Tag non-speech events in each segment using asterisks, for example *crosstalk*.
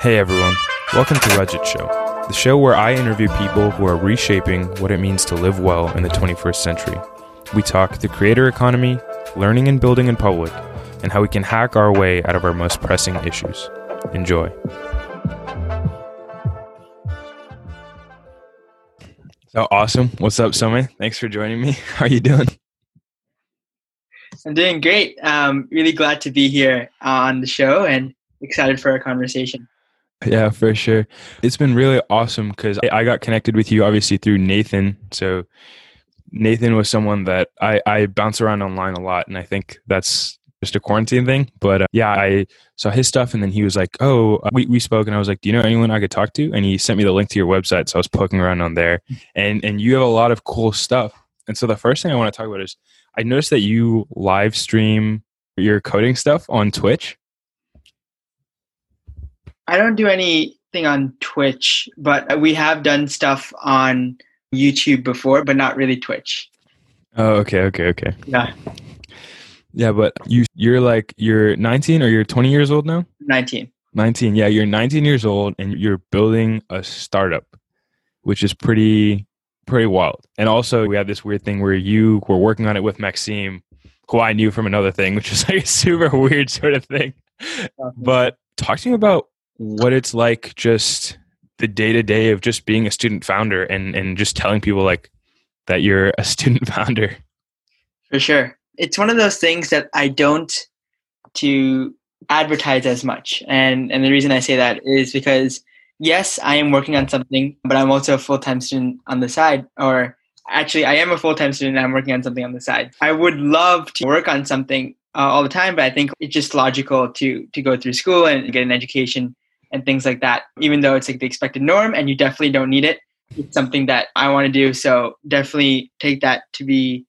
Hey everyone, welcome to Rajat Show, the show where I interview people who are reshaping what it means to live well in the 21st century. We talk the creator economy, learning and building in public, and how we can hack our way out of our most pressing issues. Enjoy. So awesome. What's up, Samay? Thanks for joining me. *laughs* How are you doing? I'm doing great. Um, really glad to be here on the show and excited for our conversation. Yeah, for sure. It's been really awesome because I got connected with you obviously through Nathan. So Nathan was someone that I, I bounce around online a lot, and I think that's just a quarantine thing. But uh, yeah, I saw his stuff, and then he was like, "Oh, uh, we we spoke," and I was like, "Do you know anyone I could talk to?" And he sent me the link to your website, so I was poking around on there, and and you have a lot of cool stuff. And so the first thing I want to talk about is I noticed that you live stream your coding stuff on Twitch. I don't do anything on Twitch, but we have done stuff on YouTube before, but not really Twitch. Oh, okay, okay, okay. Yeah. Yeah, but you you're like you're 19 or you're 20 years old now? 19. 19. Yeah, you're 19 years old and you're building a startup, which is pretty pretty wild. And also we have this weird thing where you were working on it with Maxime, who I knew from another thing, which is like a super *laughs* weird sort of thing. Uh-huh. But talk to me about what it's like just the day to day of just being a student founder and and just telling people like that you're a *laughs* student founder. For sure. It's one of those things that i don't to advertise as much. And and the reason i say that is because yes i am working on something but i'm also a full-time student on the side or actually i am a full-time student and i'm working on something on the side. I would love to work on something uh, all the time but i think it's just logical to to go through school and get an education and things like that, even though it's like the expected norm and you definitely don't need it. It's something that I want to do. So definitely take that to be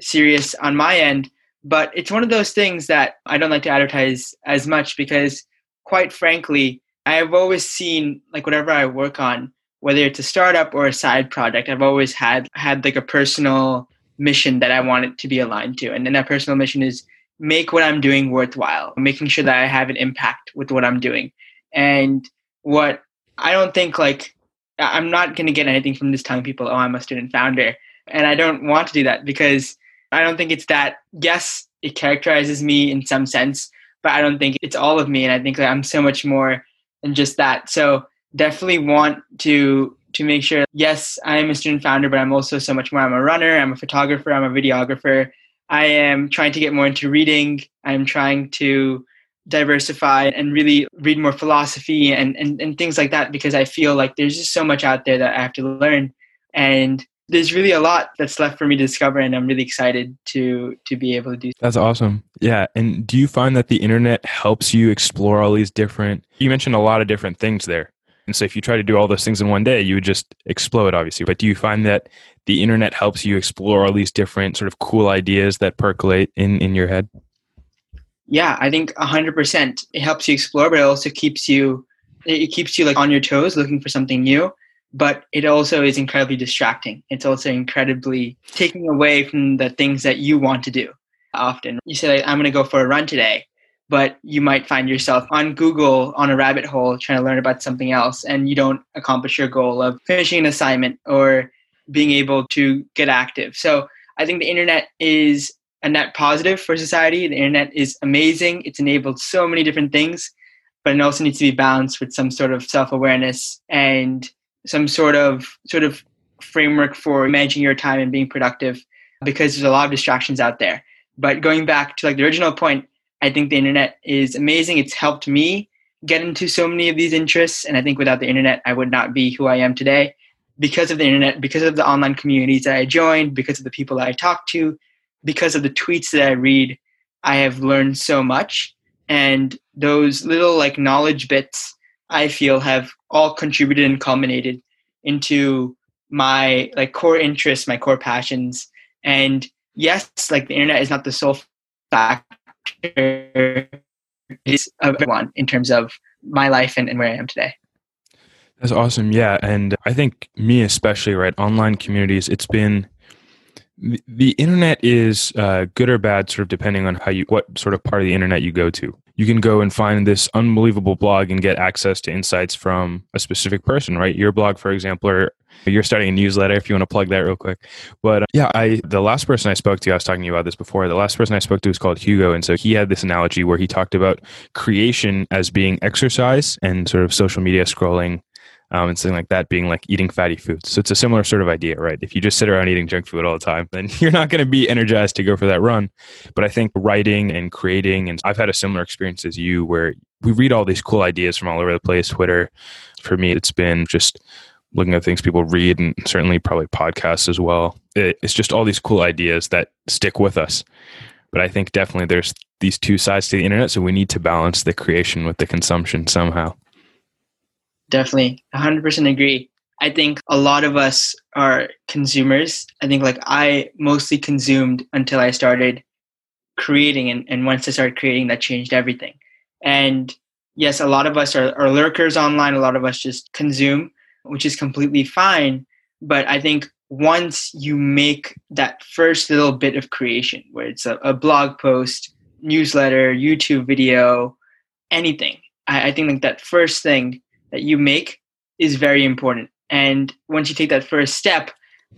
serious on my end. But it's one of those things that I don't like to advertise as much because, quite frankly, I've always seen like whatever I work on, whether it's a startup or a side project, I've always had had like a personal mission that I want it to be aligned to. And then that personal mission is make what I'm doing worthwhile, making sure that I have an impact with what I'm doing. And what I don't think like I'm not going to get anything from this telling people, oh, I'm a student founder. And I don't want to do that because I don't think it's that, yes, it characterizes me in some sense, but I don't think it's all of me. And I think that I'm so much more than just that. So definitely want to to make sure yes i am a student founder but i'm also so much more i'm a runner i'm a photographer i'm a videographer i am trying to get more into reading i'm trying to diversify and really read more philosophy and, and, and things like that because I feel like there's just so much out there that I have to learn. And there's really a lot that's left for me to discover and I'm really excited to to be able to do. That's awesome. Yeah, and do you find that the internet helps you explore all these different You mentioned a lot of different things there. And so if you try to do all those things in one day, you would just explode obviously. But do you find that the internet helps you explore all these different sort of cool ideas that percolate in in your head? Yeah, I think hundred percent. It helps you explore, but it also keeps you it keeps you like on your toes, looking for something new. But it also is incredibly distracting. It's also incredibly taking away from the things that you want to do. Often you say, "I'm going to go for a run today," but you might find yourself on Google on a rabbit hole trying to learn about something else, and you don't accomplish your goal of finishing an assignment or being able to get active. So I think the internet is a net positive for society. The internet is amazing. It's enabled so many different things, but it also needs to be balanced with some sort of self-awareness and some sort of sort of framework for managing your time and being productive because there's a lot of distractions out there. But going back to like the original point, I think the internet is amazing. It's helped me get into so many of these interests and I think without the internet I would not be who I am today because of the internet, because of the online communities that I joined, because of the people that I talk to, because of the tweets that I read, I have learned so much. And those little like knowledge bits I feel have all contributed and culminated into my like core interests, my core passions. And yes, like the internet is not the sole factor is one in terms of my life and, and where I am today. That's awesome. Yeah. And I think me especially, right? Online communities, it's been the, internet is uh, good or bad, sort of depending on how you what sort of part of the internet you go to. You can go and find this unbelievable blog and get access to insights from a specific person, right? Your blog, for example, or you're starting a newsletter if you want to plug that real quick. But uh, yeah, I the last person I spoke to, I was talking about this before. The last person I spoke to was called Hugo, and so he had this analogy where he talked about creation as being exercise and sort of social media scrolling um, and something like that being like eating fatty foods. So it's a similar sort of idea, right? If you just sit around eating junk food all the time, *laughs* then you're not going to be energized to go for that run. But I think writing and creating, and I've had a similar experience as you where we read all these cool ideas from all over the place. Twitter, for me, it's been just looking at things people read and certainly probably podcasts as well. It's just all these cool ideas that stick with us. But I think definitely there's these two sides to the internet. So we need to balance the creation with the consumption somehow. Definitely. 100% agree. I think a lot of us are consumers. I think like I mostly consumed until I started creating. And, and once I started creating, that changed everything. And yes, a lot of us are, are lurkers online. A lot of us just consume, which is completely fine. But I think once you make that first little bit of creation, where it's a, a blog post, newsletter, YouTube video, anything, I, I think like that first thing that you make is very important. And once you take that first step,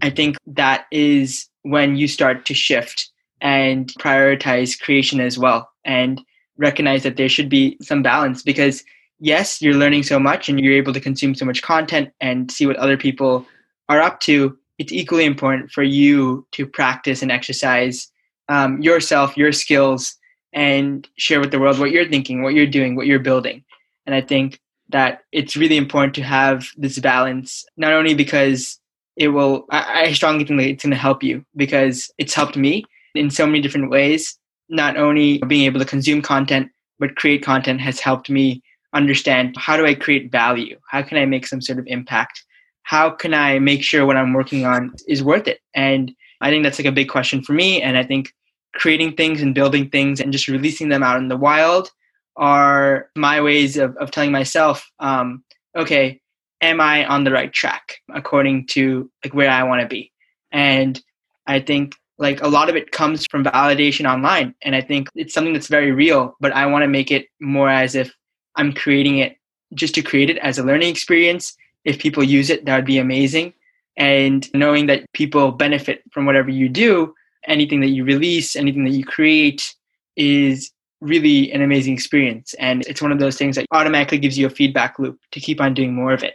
I think that is when you start to shift and prioritize creation as well and recognize that there should be some balance because yes, you're learning so much and you're able to consume so much content and see what other people are up to. It's equally important for you to practice and exercise um, yourself, your skills, and share with the world what you're thinking, what you're doing, what you're building. And I think that it's really important to have this balance, not only because it will, I, I strongly think that it's going to help you because it's helped me in so many different ways. Not only being able to consume content, but create content has helped me understand how do I create value? How can I make some sort of impact? How can I make sure what I'm working on is worth it? And I think that's like a big question for me. And I think creating things and building things and just releasing them out in the wild are my ways of, of telling myself, um, okay, am I on the right track according to like where I want to be? And I think like a lot of it comes from validation online. And I think it's something that's very real, but I want to make it more as if I'm creating it just to create it as a learning experience. If people use it, that would be amazing. And knowing that people benefit from whatever you do, anything that you release, anything that you create is really an amazing experience. And it's one of those things that automatically gives you a feedback loop to keep on doing more of it.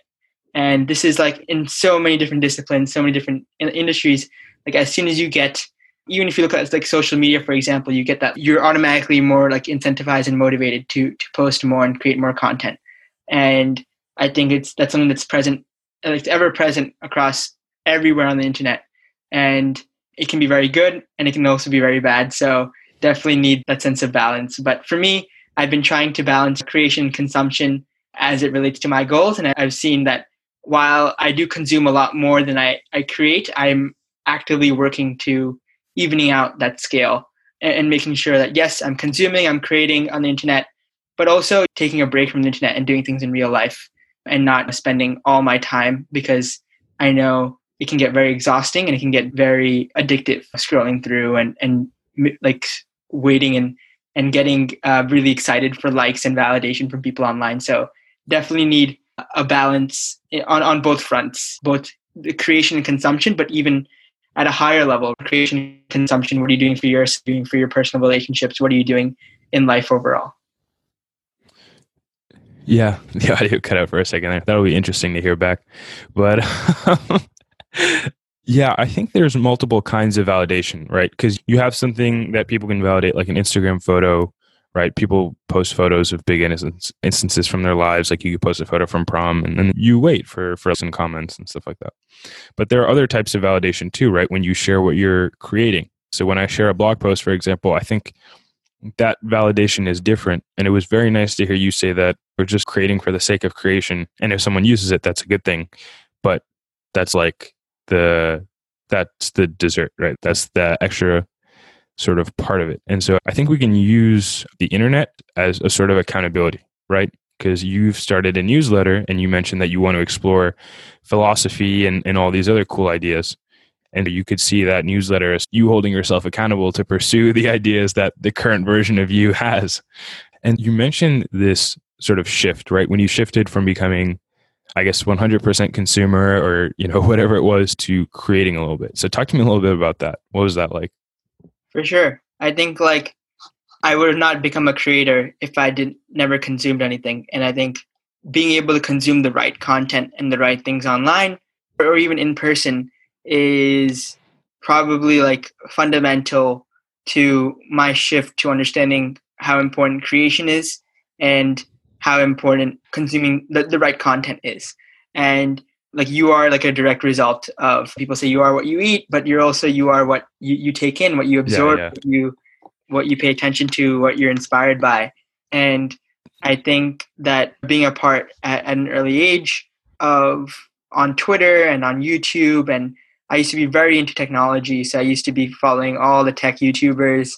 And this is like in so many different disciplines, so many different industries. Like as soon as you get, even if you look at like social media, for example, you get that you're automatically more like incentivized and motivated to to post more and create more content. And I think it's that's something that's present, like ever present across everywhere on the internet. And it can be very good and it can also be very bad. So definitely need that sense of balance. But for me, I've been trying to balance creation and consumption as it relates to my goals. And I've seen that while I do consume a lot more than I, I create, I'm actively working to evening out that scale and, and making sure that, yes, I'm consuming, I'm creating on the internet, but also taking a break from the internet and doing things in real life and not spending all my time because I know it can get very exhausting and it can get very addictive scrolling through and, and like waiting and and getting uh, really excited for likes and validation from people online. So definitely need a balance on, on both fronts, both the creation and consumption, but even at a higher level, creation and consumption. What are you doing for your Doing for your personal relationships? What are you doing in life overall? Yeah, *laughs* the audio cut out for a second there. That'll be interesting to hear back. But *laughs* Yeah, I think there's multiple kinds of validation, right? Because you have something that people can validate, like an Instagram photo, right? People post photos of big innocence instances from their lives, like you could post a photo from prom, and then you wait for for some comments and stuff like that. But there are other types of validation too, right? When you share what you're creating. So when I share a blog post, for example, I think that validation is different. And it was very nice to hear you say that we're just creating for the sake of creation. And if someone uses it, that's a good thing. But that's like the that's the dessert, right? That's the extra sort of part of it. And so I think we can use the internet as a sort of accountability, right? Because you've started a newsletter and you mentioned that you want to explore philosophy and, and all these other cool ideas. And you could see that newsletter as you holding yourself accountable to pursue the ideas that the current version of you *laughs* has. And you mentioned this sort of shift, right? When you shifted from becoming, I guess, 100% consumer or, you know, *laughs* whatever it was to creating a little bit. So talk to me a little bit about that. What was that like? For sure. I think like I would have not become a creator if I did never consumed anything. And I think being able to consume the right content and the right things online or even in person is probably like fundamental to my shift to understanding how important creation is and how important consuming the, the right content is. And like you are like a direct result of people say you are what you eat, but you're also you are what you, you take in, what you absorb, yeah, yeah. What you what you pay attention to, what you're inspired by. And I think that being a part at, at an early age of on Twitter and on YouTube, and I used to be very into technology, so I used to be following all the tech YouTubers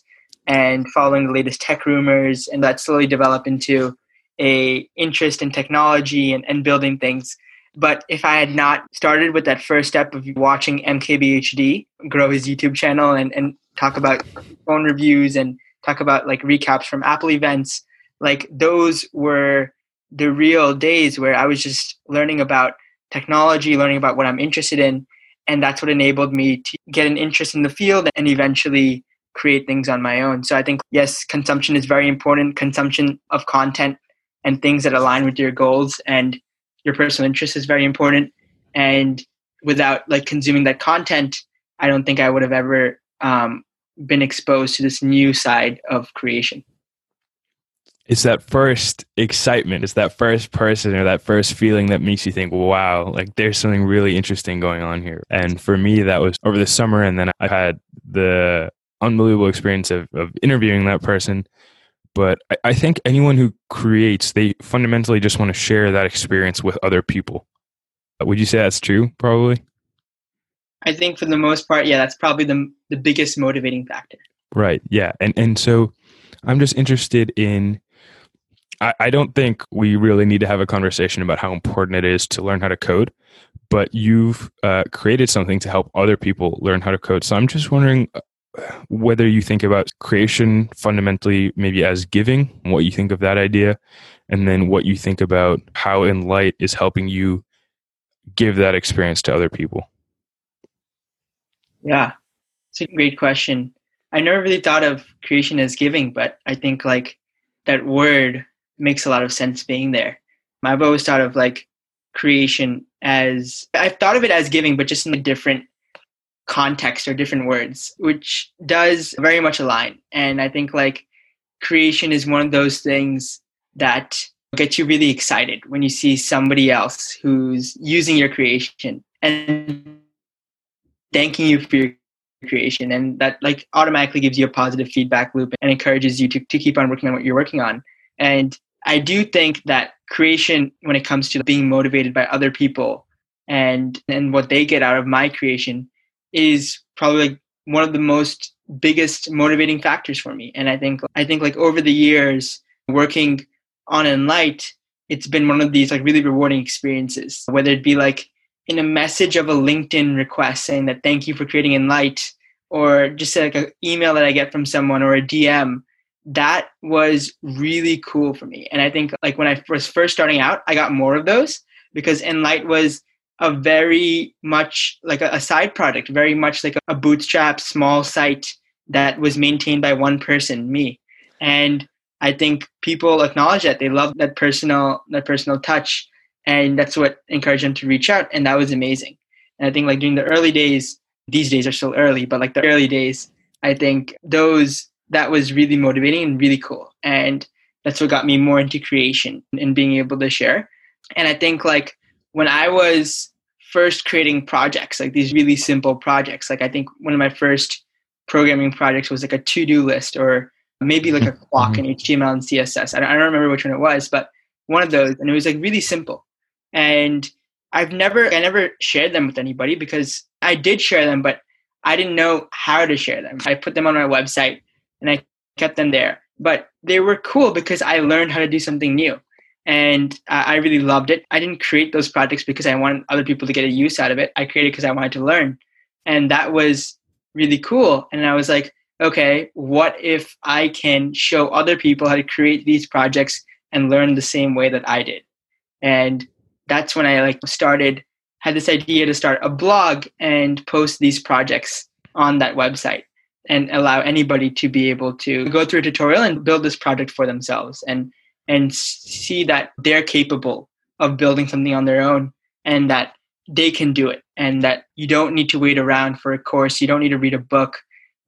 and following the latest tech rumors, and that slowly developed into a interest in technology and, and building things. But if I had not started with that first step of watching MKBHD grow his YouTube channel and, and talk about phone reviews and talk about like recaps from Apple events. Like those were the real days where I was just learning about technology, learning about what I'm interested in. And that's what enabled me to get an interest in the field and eventually create things on my own. So I think, yes, consumption is very important. Consumption of content and things that align with your goals and your personal interest is very important. And without like consuming that content, I don't think I would have ever um, been exposed to this new side of creation. It's that first excitement. It's that first person or that first feeling that makes you think, wow, like there's something really interesting going on here. And for me, that was over the summer. And then I had the unbelievable experience of, of interviewing that person. But I, I think anyone who creates, they fundamentally just want to share that experience with other people. Would you say that's true? Probably. I think for the most part, yeah, that's probably the the biggest motivating factor. Right. Yeah. And and so I'm just interested in I, I don't think we really need to have a conversation about how important it is to learn how to code, but you've uh, created something to help other people learn how to code. So I'm just wondering whether you think about creation fundamentally maybe as giving, what you think of that idea, and then what you think about how Enlight is helping you give that experience to other people. Yeah, it's a great question. I never really thought of creation as giving, but I think like that word makes a lot of sense being there. I've always thought of like creation as I've thought of it as giving, but just in a different context or different words, which does very much align. And I think like creation is one of those things that gets you really excited when you see somebody else who's using your creation and thanking you for your creation and that like automatically gives you a positive feedback loop and encourages you to, to keep on working on what you're working on and i do think that creation when it comes to being motivated by other people and and what they get out of my creation is probably one of the most biggest motivating factors for me and i think i think like over the years working on enlight it's been one of these like really rewarding experiences whether it be like in a message of a LinkedIn request saying that thank you for creating Enlight, or just like an email that I get from someone or a DM, that was really cool for me. And I think like when I was first starting out, I got more of those because Enlight was a very much like a, side project, very much like a bootstrap small site that was maintained by one person, me. And I think people acknowledge that. They love that personal that personal touch. And that's what encouraged them to reach out. And that was amazing. And i think like during the early days these days are still early but like the early days i think those that was really motivating and really cool. And that's what got me more into creation and being able to share. And i think like when i was first creating projects like these really simple projects like i think one of my first programming projects was like a to-do list or maybe like a *laughs* clock mm-hmm. in html and css I don't, I don't remember which one it was but one of those and it was like really simple and I've never I never shared them with anybody because I did share them, but I didn't know how to share them. I put them on my website and I kept them there. But they were cool because I learned how to do something new. And I really loved it. I didn't create those projects because I wanted other people to get a use out of it. I created because I wanted to learn. And that was really cool. And I was like, okay, what if I can show other people how to create these projects and learn the same way that I did? And that's when I like started had this idea to start a blog and post these projects on that website and allow anybody to be able to go through a tutorial and build this project for themselves and and see that they're capable of building something on their own and that they can do it and that you don't need to wait around for a course. You don't need to read a book.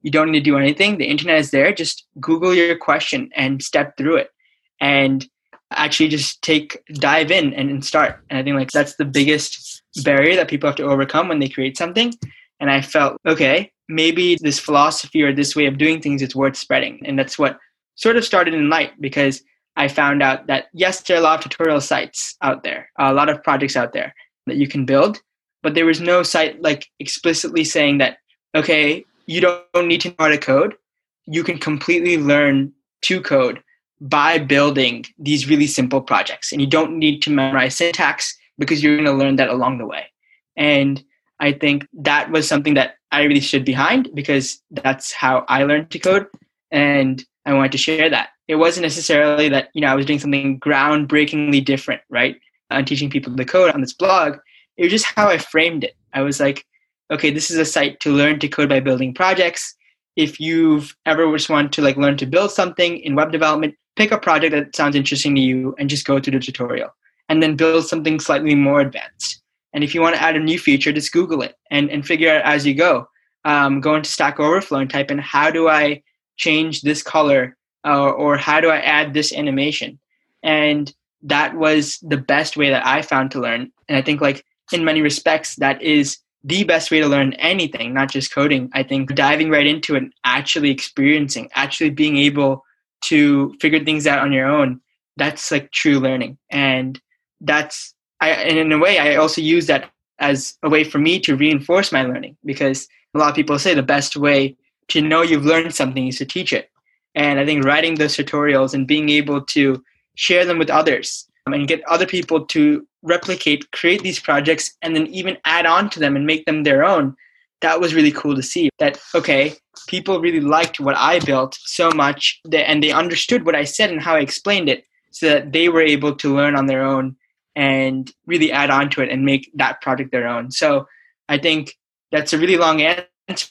You don't need to do anything. The internet is there. Just google your question and step through it and actually just take dive in and, and start. And i think like that's the biggest barrier that people have to overcome when they create something. And i felt okay maybe this philosophy or this way of doing things is worth spreading. And that's what sort of started Enlight because i found out that yes there are a lot of tutorial sites out there a lot of projects out there that you can build but there was no site like explicitly saying that okay you don't need to know how to code you can completely learn to code by building these really simple projects. And you don't need to memorize syntax because you're going to learn that along the way. And I think that was something that I really stood behind because that's how I learned to code. And I wanted to share that. It wasn't necessarily that, you know, I was doing something groundbreakingly different, right? On teaching people to code on this blog. It was just how I framed it. I was like, okay, this is a site to learn to code by building projects. If you've ever just wanted to like learn to build something in web development, pick a project that sounds interesting to you and just go through the tutorial and then build something slightly more advanced. And if you want to add a new feature, just Google it and, and figure out as you go. Um, go into Stack Overflow and type in how do I change this color uh, or how do I add this animation? And that was the best way that I found to learn. And I think like in many respects, that is the best way to learn anything, not just coding. I think diving right into it, actually experiencing, actually being able to figure things out on your own that's like true learning and that's i and in a way i also use that as a way for me to reinforce my learning because a lot of people say the best way to know you've learned something is to teach it and i think writing those tutorials and being able to share them with others um, and get other people to replicate create these projects and then even add on to them and make them their own that was really cool to see that okay people really liked what i built so much that, and they understood what i said and how i explained it so that they were able to learn on their own and really add on to it and make that project their own. So i think that's a really long answer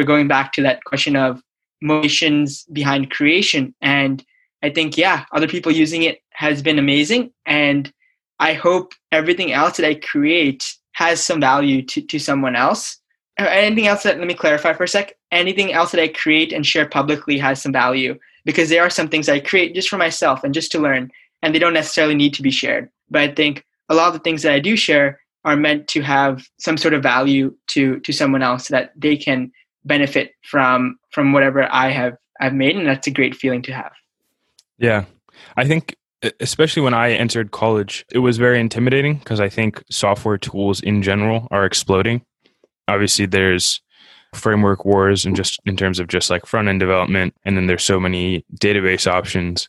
we're going back to that question of motivations behind creation and i think yeah other people using it has been amazing and i hope everything else that i create has some value to, to someone else. Uh, anything else that, let me clarify for a sec. Anything else that I create and share publicly has some value because there are some things I create just for myself and just to learn, and they don't necessarily need to be shared. But I think a lot of the things that I do share are meant to have some sort of value to to someone else that they can benefit from from whatever I have I've made, and that's a great feeling to have. Yeah, I think especially when I entered college, it was very intimidating because I think software tools in general are exploding. Obviously, there's framework wars and just in terms of just like front end development, and then there's so many database options.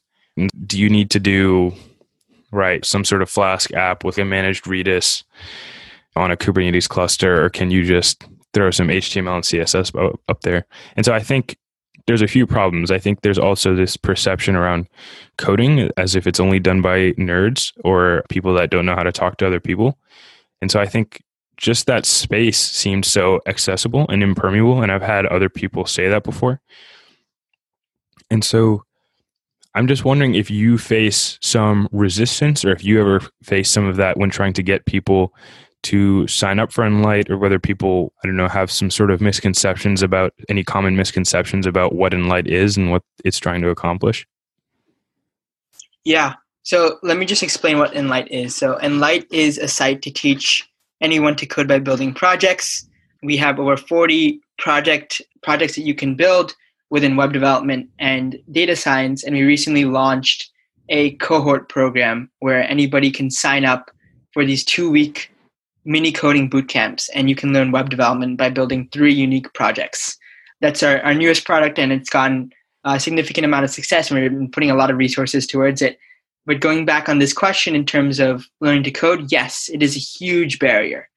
Do you need to do right some sort of Flask app with a managed Redis on a Kubernetes cluster, or can you just throw some HTML and CSS up there? And so I think there's a few problems. I think there's also this perception around coding as if it's only done by nerds or people that don't know how to talk to other people. And so I think just that space seemed so accessible and impermeable. And I've had other people say that before. And so I'm just wondering if you face some resistance or if you ever face some of that when trying to get people to sign up for Enlight or whether people, I don't know, have some sort of misconceptions about any common misconceptions about what Enlight is and what it's trying to accomplish? Yeah. So let me just explain what Enlight is. So Enlight is a site to teach anyone to code by building projects. We have over 40 project projects that you can build within web development and data science. And we recently launched a cohort program where anybody can sign up for these two week mini coding boot camps, and you can learn web development by building three unique projects. That's our, our newest product, and it's gotten a significant amount of success, and we've been putting a lot of resources towards it. But going back on this question in terms of learning to code, yes, it is a huge barrier.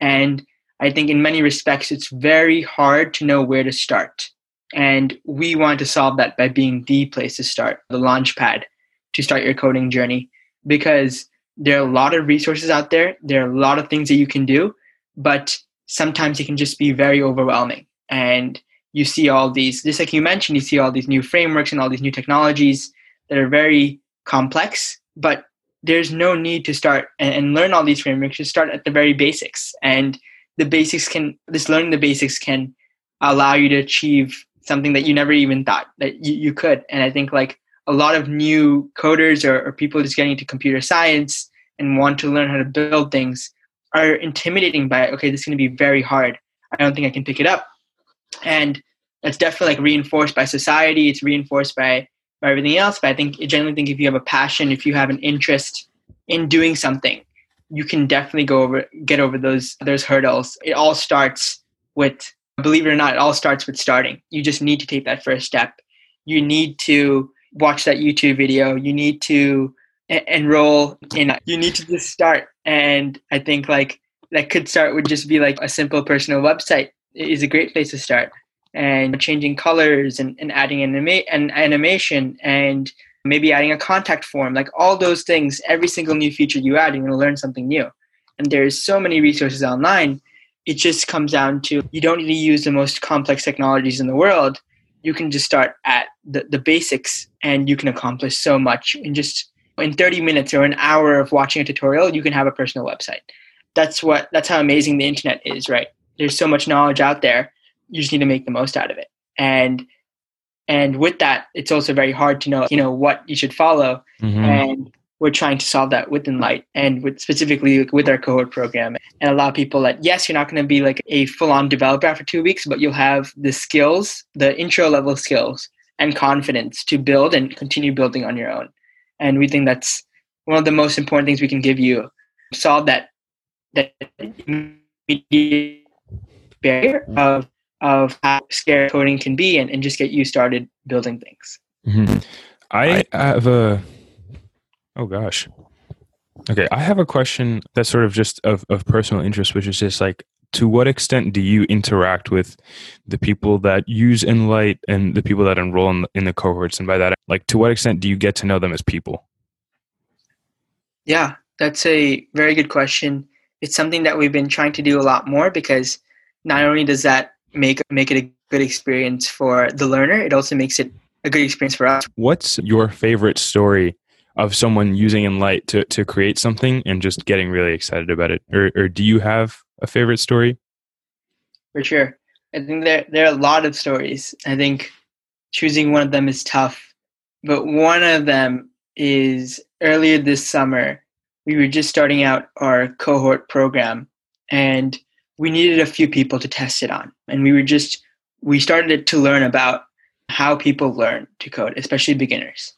And I think in many respects, it's very hard to know where to start. And we want to solve that by being the place to start, the launch pad to start your coding journey, because there are a lot of resources out there. There are a lot of things that you can do, but sometimes it can just be very overwhelming. And you see all these, just like you mentioned, you see all these new frameworks and all these new technologies that are very complex, but there's no need to start and, learn all these frameworks. Just start at the very basics. And the basics can, this learning the basics can allow you to achieve something that you never even thought that you, you could. And I think like a lot of new coders or, or people just getting into computer science and want to learn how to build things are intimidating by okay this is going to be very hard. I don't think i can pick it up. And that's definitely like reinforced by society. It's reinforced by by everything else. But i think i generally think if you have a passion if you have an interest in doing something you can definitely go over get over those those hurdles. It all starts with believe it or not it all starts with starting. You just need to take that first step. You need to watch that youtube video. You need to enroll in you need to just start. And i think like that could start would just be like a simple personal website is a great place to start. And changing colors and, and adding anima- an animation and maybe adding a contact form like all those things every single new feature you add you're going to learn something new. And there's so many resources online. It just comes down to you don't need to use the most complex technologies in the world you can just start at the, the basics and you can accomplish so much in just in 30 minutes or an hour of watching a tutorial, you can have a personal website. That's what that's how amazing the internet is, right? There's so much knowledge out there. You just need to make the most out of it. And and with that, it's also very hard to know, you know, what you should follow. Mm-hmm. And we're trying to solve that with Enlight and with specifically with our cohort program. And allow people that yes, you're not going to be like a full-on developer after two weeks, but you'll have the skills, the intro level skills and confidence to build and continue building on your own. And we think that's one of the most important things we can give you. Solve that that barrier of of how scary coding can be and, and just get you started building things. Mm-hmm. i have a oh gosh okay i have a question that's sort of just of, of personal interest which is just like to what extent do you interact with the people that use Enlight and the people that enroll in, in the cohorts? And by that, like, to what extent do you get to know them as people? Yeah, that's a very good question. It's something that we've been trying to do a lot more because not only does that make make it a good experience for the learner, it also makes it a good experience for us. What's your favorite story of someone using Enlight to, to create something and just getting really excited about it? Or, or do you have a favorite story? For sure. I think there, there are a lot of stories. I think choosing one of them is tough. But one of them is earlier this summer, we were just starting out our cohort program and we needed a few people to test it on. And we were just, we started to learn about how people learn to code, especially beginners.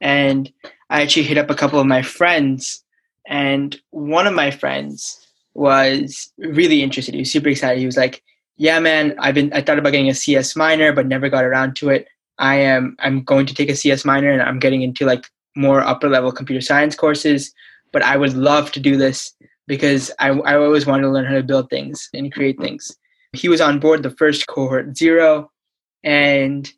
And I actually hit up a couple of my friends, and one of my friends was really interested. He was super excited. He was like, "Yeah, man, I've been I thought about getting a CS minor, but never got around to it. I am I'm going to take a CS minor, and I'm getting into like more upper level computer science courses. But I would love to do this because I I always wanted to learn how to build things and create things." He was on board the first cohort zero, and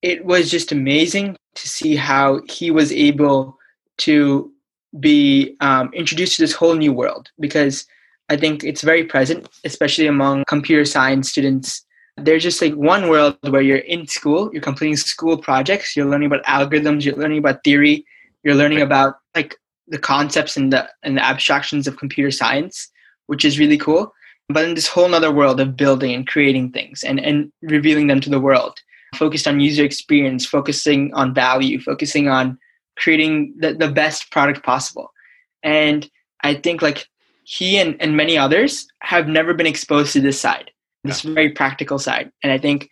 it was just amazing to see how he was able to be um, introduced to this whole new world because I think it's very present, especially among computer science students. There's just like one world where you're in school, you're completing school projects, you're learning about algorithms, you're learning about theory, you're learning about like the concepts and the and the abstractions of computer science, which is really cool. But in this whole other world of building and creating things and, and revealing them to the world focused on user experience, focusing on value, focusing on creating the, the best product possible. And I think like he and, and many others have never been exposed to this side, this yeah. very practical side. And I think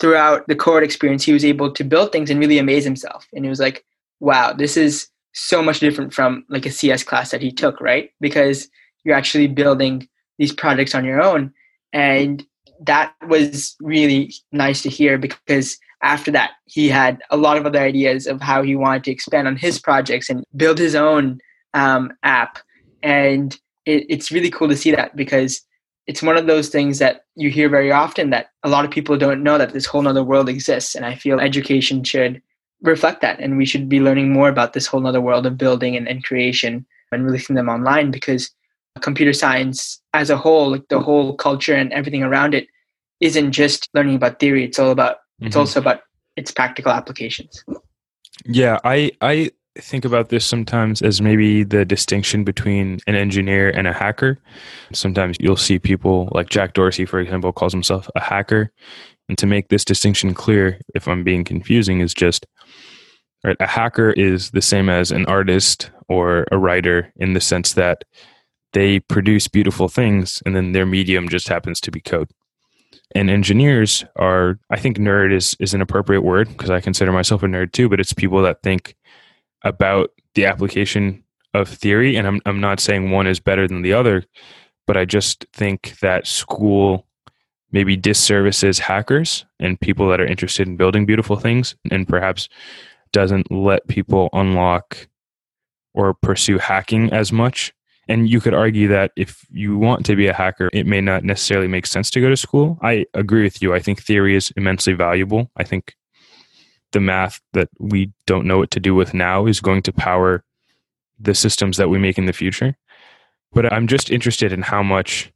throughout the cohort experience, he was able to build things and really amaze himself. And he was like, wow, this is so much different from like a CS class that he took, right? Because you're actually building these projects on your own. And that was really nice to hear because after that he had a lot of other ideas of how he wanted to expand on his projects and build his own um, app and it, it's really cool to see that because it's one of those things that you hear very often that a lot of people don't know that this whole other world exists. And I feel education should reflect that. And we should be learning more about this whole other world of building and, and creation and releasing them online because computer science as a whole, like the whole culture and everything around it, isn't just learning about theory. It's all about mm-hmm. it's also about its practical applications. Yeah, I I think about this sometimes as maybe the distinction between an engineer and a hacker. Sometimes you'll see people like Jack Dorsey, for example, calls himself a hacker. And to make this distinction clear, if I'm being confusing, is just right. A hacker is the same as an artist or a writer in the sense that they produce beautiful things and then their medium just happens to be code. And engineers are, I think nerd is, is an appropriate word because I consider myself a nerd too, but it's people that think about the application of theory. And I'm, I'm not saying one is better than the other, but I just think that school maybe disservices hackers and people that are interested in building beautiful things and perhaps doesn't let people unlock or pursue hacking as much. And you could argue that if you want to be a hacker, it may not necessarily make sense to go to school. I agree with you. I think theory is immensely valuable. I think the math that we don't know what to do with now is going to power the systems that we make in the future. But I'm just interested in how much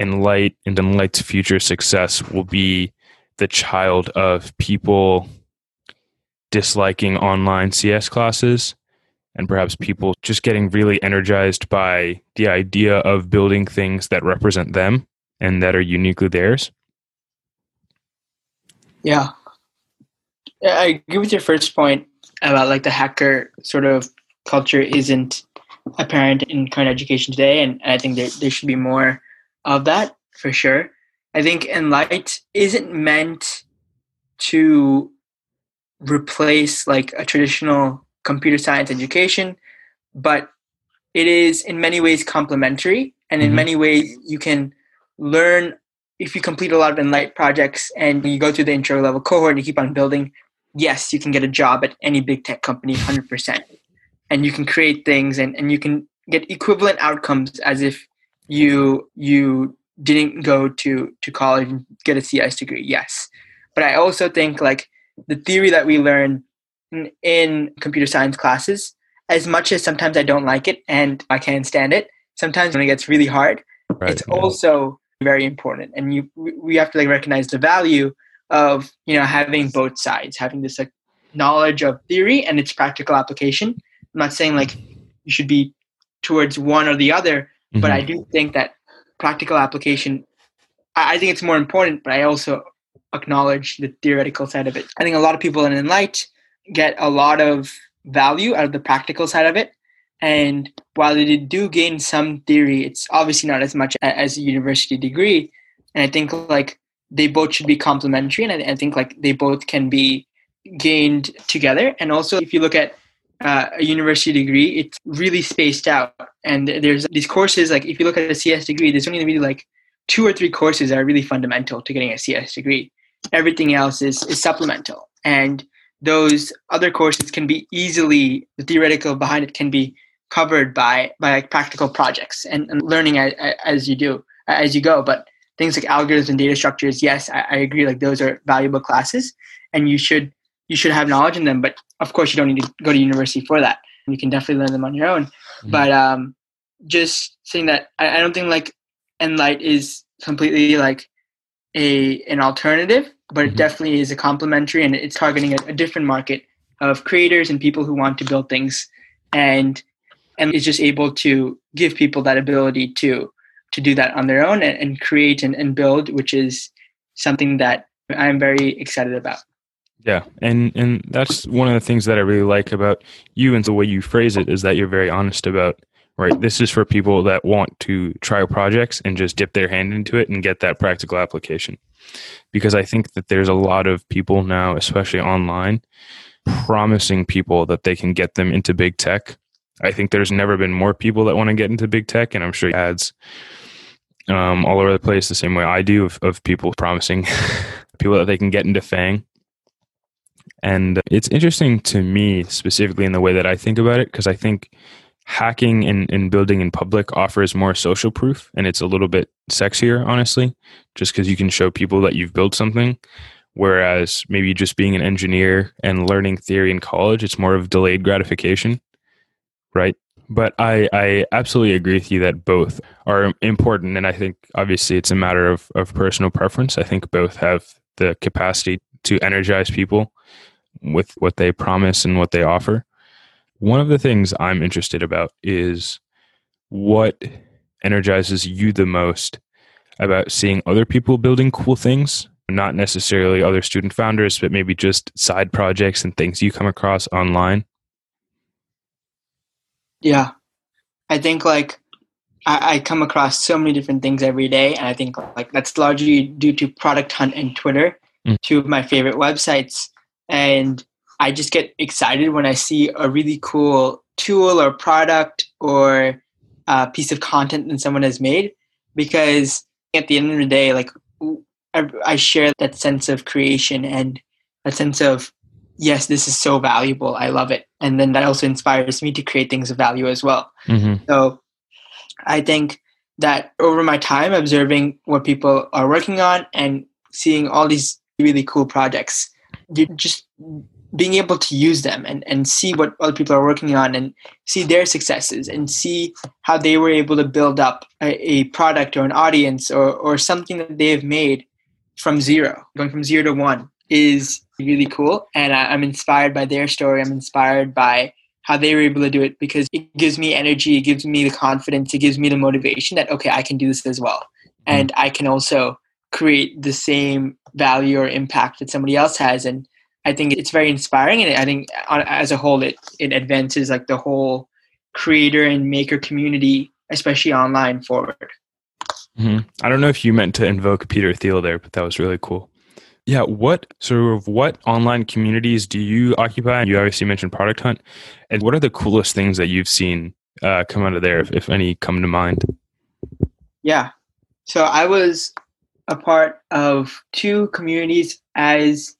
Enlight and Enlight's future success will be the child of people disliking online CS classes and perhaps people just getting really energized by the idea of building things that represent them and that are uniquely theirs. Yeah, I agree with your first point about like the hacker sort of culture isn't apparent in current education today, and I think there there should be more of that for sure. I think Enlight isn't meant to replace like a traditional computer science education, but it is in many ways complementary, and in mm-hmm. many ways you can learn if you complete a lot of Enlight projects and you go through the intro level cohort and you keep on building yes, you can get a job at any big tech company 100%. And you can create things and, and you can get equivalent outcomes as if you you didn't go to, to college and get a CS degree. Yes. But I also think like the theory that we learn in, computer science classes, as much as sometimes I don't like it and I can't stand it, sometimes when it gets really hard, right, it's yeah. also very important. And you we have to like recognize the value of you know having both sides, having this like knowledge of theory and its practical application. I'm not saying like you should be towards one or the other, mm-hmm. but I mm-hmm. do think that practical application. I think it's more important, but I also acknowledge the theoretical side of it. I think a lot of people in Enlight get a lot of value out of the practical side of it. And while they do gain some theory, it's obviously not as much as a university degree. And I think like they both should be complementary, and I, I, think like they both can be gained together. And also, if you look at uh, a university degree, it's really spaced out, and there's these courses. Like if you look at a CS degree, there's only really like two or three courses that are really fundamental to getting a CS degree. Everything else is is supplemental, and those other courses can be easily the theoretical behind it can be covered by by like practical projects and, and learning as, as you do as you go. But things like algorithms and data structures, yes, I, I, agree. Like those are valuable classes, and you should you should have knowledge in them. But of course, you don't need to go to university for that. You can definitely learn them on your own. Mm-hmm. But um, just saying that, I, I don't think like Enlight is completely like a an alternative, but mm-hmm. it definitely is a complementary, and it's targeting a, a different market of creators and people who want to build things, and and is just able to give people that ability to to do that on their own and, and create and, and build, which is something that I'm very excited about. Yeah, and and that's one of the things that I really like about you and the way you phrase it is that you're very honest about right. This is for people that want to try projects and just dip their hand into it and get that practical application. Because I think that there's a lot of people now, especially online, promising people that they can get them into big tech. I think there's never been more people that want to get into big tech, and I'm sure ads um, all over the place the same way I do of, of people promising *laughs* people that they can get into FANG. And it's interesting to me specifically in the way that I think about it because I think hacking and, and building in public offers more social proof and it's a little bit sexier, honestly, just because you can show people that you've built something. Whereas maybe just being an engineer and learning theory in college, it's more of delayed gratification, right? But I, I absolutely agree with you that both are important. And I think obviously it's a matter of, of personal preference. I think both have the capacity to energize people with what they promise and what they offer. One of the things I'm interested about is what energizes you the most about seeing other people building cool things, not necessarily other student founders, but maybe just side projects and things you come across online. Yeah. I think like I, I come across so many different things every day. And I think like that's largely due to Product Hunt and Twitter, mm. two of my favorite websites. And I just get excited when I see a really cool tool or product or a piece of content that someone has made because at the end of the day, like I share that sense of creation and a sense of yes, this is so valuable. I love it, and then that also inspires me to create things of value as well. Mm-hmm. So I think that over my time observing what people are working on and seeing all these really cool projects, you just being able to use them and, and see what other people are working on and see their successes and see how they were able to build up a, a product or an audience or, or something that they have made from zero, going from zero to one is really cool. And I, I'm inspired by their story. I'm inspired by how they were able to do it because it gives me energy, it gives me the confidence, it gives me the motivation that, okay, I can do this as well. Mm-hmm. And I can also create the same value or impact that somebody else has. And I think it's very inspiring, and I think as a whole, it it advances like the whole creator and maker community, especially online, forward. Mm-hmm. I don't know if you meant to invoke Peter Thiel there, but that was really cool. Yeah, what sort of what online communities do you occupy? You obviously mentioned Product Hunt, and what are the coolest things that you've seen uh, come out of there, if, if any come to mind? Yeah, so I was a part of two communities as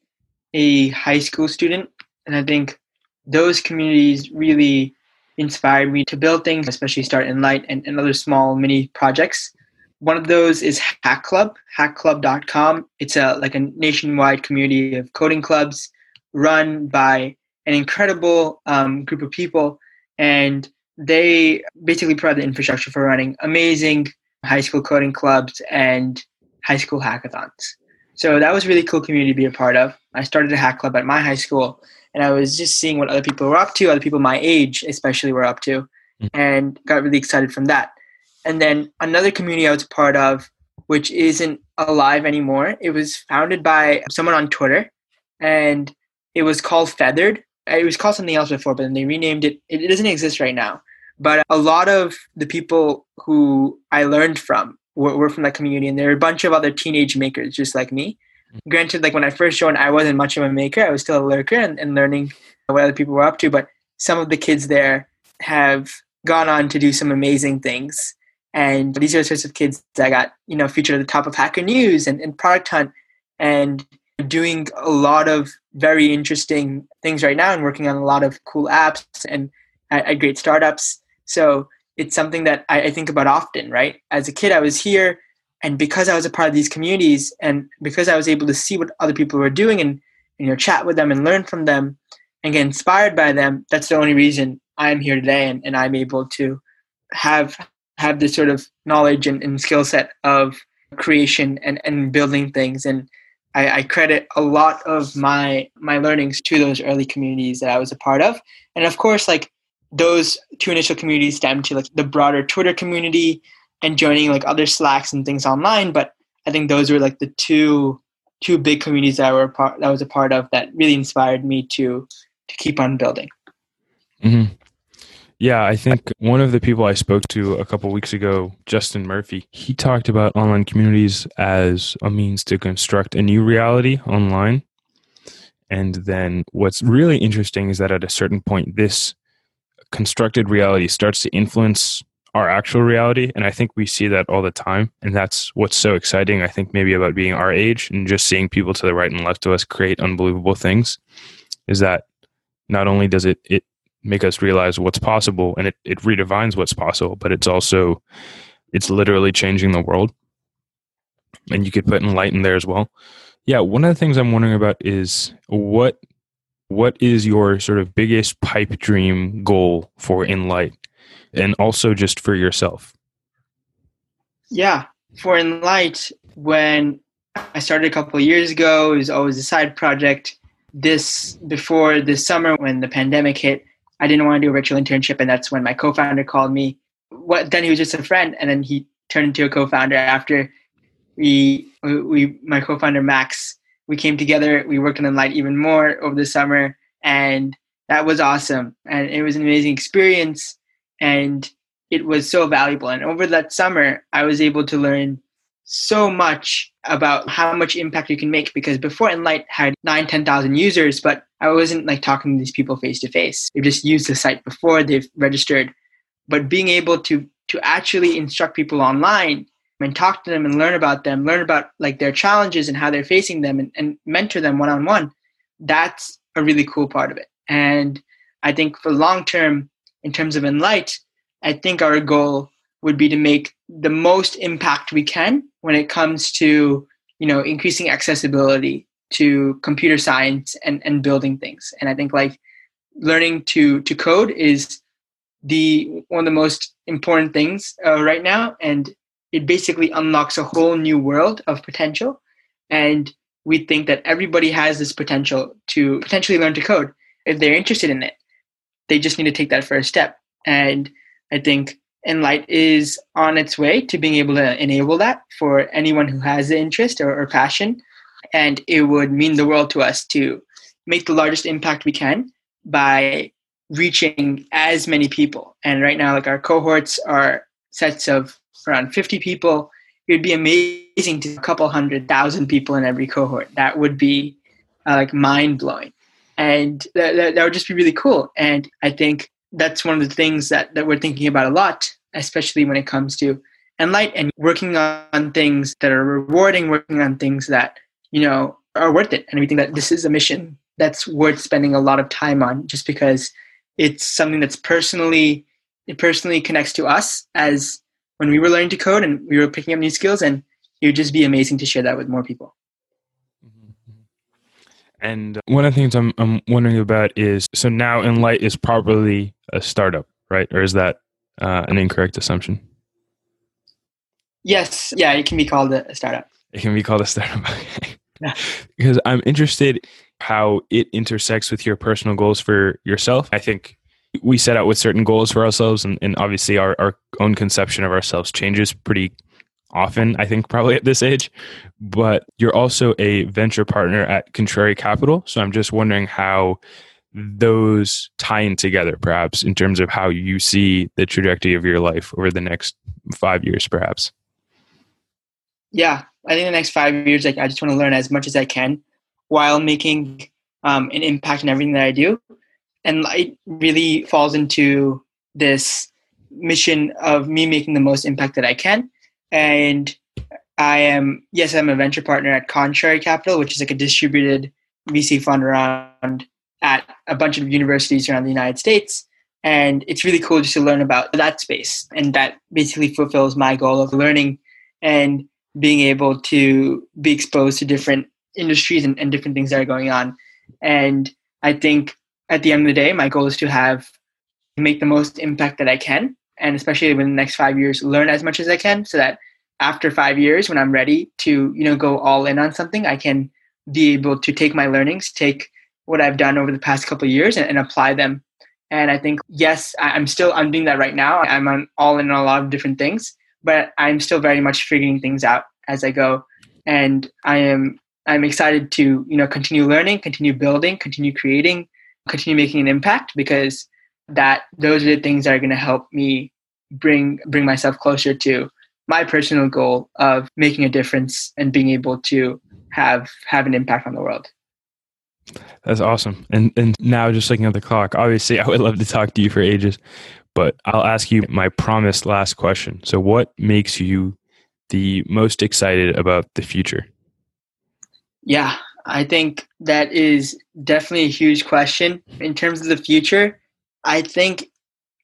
a high school student. And I think those communities really inspired me to build things, especially Start Enlight and, and other small mini projects. One of those is Hack Club, hackclub.com. It's a like a nationwide community of coding clubs run by an incredible um, group of people, and they basically provide the infrastructure for running amazing high school coding clubs and high school hackathons. So that was really cool community to be a part of. I started a hack club at my high school, and I was just seeing what other people were up to, other people my age especially were up to, mm-hmm. and got really excited from that. And then another community I was part of, which isn't alive anymore, it was founded by someone on Twitter, and it was called Feathered. It was called something else before, but then they renamed it. It doesn't exist right now. But a lot of the people who I learned from were, were from that community, and there are a bunch of other teenage makers just like me. Mm-hmm. Granted, like when I first joined, I wasn't much of a maker. I was still a lurker and, and learning what other people were up to. But some of the kids there have gone on to do some amazing things. And these are the sorts of kids that got, you know, featured at the top of Hacker News and, and Product Hunt and doing a lot of very interesting things right now and working on a lot of cool apps and at, at great startups. So it's something that I, I think about often, right? As a kid, I was here, and because I was a part of these communities, and because I was able to see what other people were doing, and you know, chat with them and learn from them, and get inspired by them, that's the only reason I'm here today, and, and I'm able to have have this sort of knowledge and, and skill set of creation and, and building things and I, I, credit a lot of my my learnings to those early communities that I was a part of. And of course, like those two initial communities stem to like the broader Twitter community and joining like other Slacks and things online. But I think those were like the two two big communities that I were part that was a part of that really inspired me to to keep on building. Mm-hmm. Yeah, I think one of the people I spoke to a couple weeks ago, Justin Murphy, he talked about online communities as a means to construct a new reality online. And then what's really interesting is that at a certain point, this constructed reality starts to influence our actual reality. And I think we see that all the time. And that's what's so exciting, I think, maybe about being our age and just seeing people to the right and left of us create unbelievable things is that not only does it, it make us realize what's possible and it, it redefines what's possible, but it's also it's literally changing the world. And you could put Enlight in there as well. Yeah, one of the things I'm wondering about is what what is your sort of biggest pipe dream goal for Enlight and also just for yourself? Yeah, for Enlight, when I started a couple of years ago, it was always a side project. This before this summer when the pandemic hit, I didn't want to do a virtual internship, and that's when my co-founder called me. What then he was just a friend, and then he turned into a co-founder after we we my co-founder Max we came together. We worked on Enlight even more over the summer, and that was awesome. And it was an amazing experience, and it was so valuable. And over that summer, I was able to learn so much about how much impact you can make because before Enlight had nine, 10,000 users, but I wasn't like talking to these people face to face. They've just used the site before they've registered. But being able to to actually instruct people online and talk to them and learn about them, learn about like their challenges and how they're facing them and, and mentor them one on one, that's a really cool part of it. And I think for long term, in terms of Enlight, I think our goal would be to make the most impact we can when it comes to you know increasing accessibility to computer science and, and building things. And I think like learning to to code is the one of the most important things uh, right now and it basically unlocks a whole new world of potential. And we think that everybody has this potential to potentially learn to code if they're interested in it. They just need to take that first step. And I think Enlight is on its way to being able to enable that for anyone who has the interest or, or passion. And it would mean the world to us to make the largest impact we can by reaching as many people. And right now, like our cohorts are sets of around 50 people, it would be amazing to a couple hundred thousand people in every cohort. That would be uh, like mind blowing. And that, that, that would just be really cool. And I think that's one of the things that, that we're thinking about a lot, especially when it comes to Enlight and working on things that are rewarding, working on things that, you know, are worth it. And we think that this is a mission that's worth spending a lot of time on just because it's something that's personally, it personally connects to us as when we were learning to code and we were picking up new skills and it would just be amazing to share that with more people. Mm-hmm. and one of the things I'm, I'm wondering about is so now enlight is probably a startup right? Or is that uh, an incorrect assumption? Yes. Yeah it can be called a startup. It can be called a startup *laughs* yeah. because i'm interested how it intersects with your personal goals for yourself. I think we set out with certain goals for ourselves and, and obviously our, our own conception of ourselves changes pretty often i think probably at this age. But you're also a venture partner at contrary capital so i'm just wondering how those tie in together perhaps in terms of how you see the trajectory of your life over the next five years perhaps. Yeah i think the next five years like i just want to learn as much as i can while making um, an impact in everything that i do Enlight really falls into this mission of me making the most impact that I can. And I am, yes, I'm a venture partner at Contrary Capital, which is like a distributed VC fund around at a bunch of universities around the United States. And it's really cool just to learn about that space. And that basically fulfills my goal of learning and being able to be exposed to different industries and, and different things that are going on. And I think at the end of the day, my goal is to have make the most impact that I can, and especially within the next five years, learn as much as I can, so that after five years, when I'm ready to you know go all in on something, I can be able to take my learnings, take what I've done over the past couple years, and, and apply them. And I think yes, I'm still I'm doing that right now. I'm on all in on a lot of different things, but I'm still very much figuring things out as I go, and I am I'm excited to you know continue learning, continue building, continue creating, continue making an impact because that those are the things that are going to help me bring bring myself closer to my personal goal of making a difference and being able to have have an impact on the world. That's awesome. And and now just looking at the clock, obviously *laughs* I would love to talk to you for ages, but I'll ask you my promised last question. So what makes you the most excited about the future? Yeah, I think that is definitely a huge question in terms of the future. I think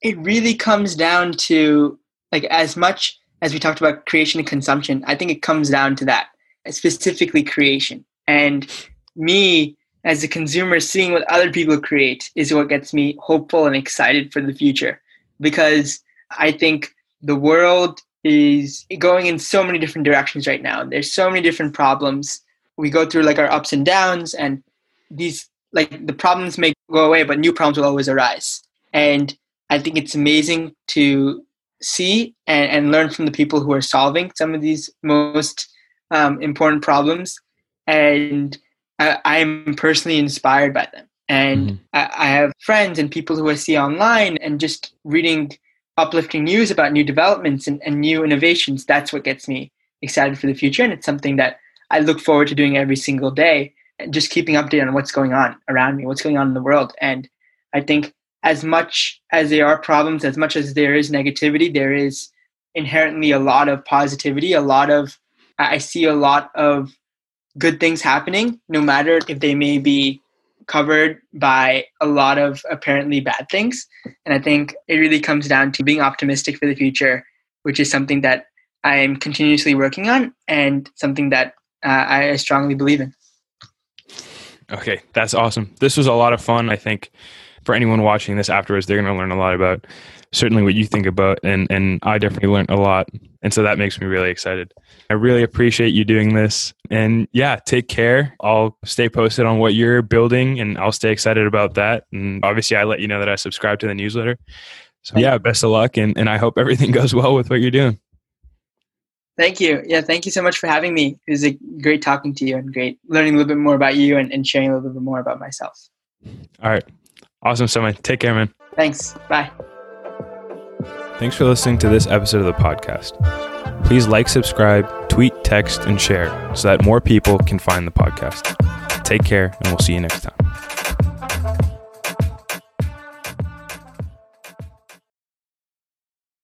it really comes down to like as much as we talked about creation and consumption, I think it comes down to that, specifically creation. And me as a consumer seeing what other people create is what gets me hopeful and excited for the future because I think the world is going in so many different directions right now. There's so many different problems. We go through like our ups and downs and these like the problems may go away, but new problems will always arise. And I think it's amazing to see and, and learn from the people who are solving some of these most um, important problems. And I, am personally inspired by them. And mm-hmm. I, I have friends and people who I see online and just reading uplifting news about new developments and, and new innovations. That's what gets me excited for the future. And it's something that I look forward to doing every single day and just keeping updated on what's going on around me, what's going on in the world. And I think as much as there are problems, as much as there is negativity, there is inherently a lot of positivity, a lot of, I see a lot of good things happening, no matter if they may be covered by a lot of apparently bad things. And I think it really comes down to being optimistic for the future, which is something that I'm continuously working on and something that uh, I strongly believe in. Okay, that's awesome. This was a lot of fun. I think for anyone watching this afterwards, they're going to learn a lot about certainly what you think about, and and I definitely learned a lot, and so that makes me really excited. I really appreciate you doing this, and yeah, take care. I'll stay posted on what you're building, and I'll stay excited about that. And obviously, I let you know that I subscribe to the newsletter. So yeah, best of luck, and and I hope everything *laughs* goes well with what you're doing. Thank you. Yeah, thank you so much for having me. It was a great talking to you and great learning a little bit more about you and, and sharing a little bit more about myself. All right. Awesome, Samay. Take care, man. Thanks. Bye. Thanks for listening to this episode of the podcast. Please like, subscribe, tweet, text, and share so that more people can find the podcast. Take care, and we'll see you next time.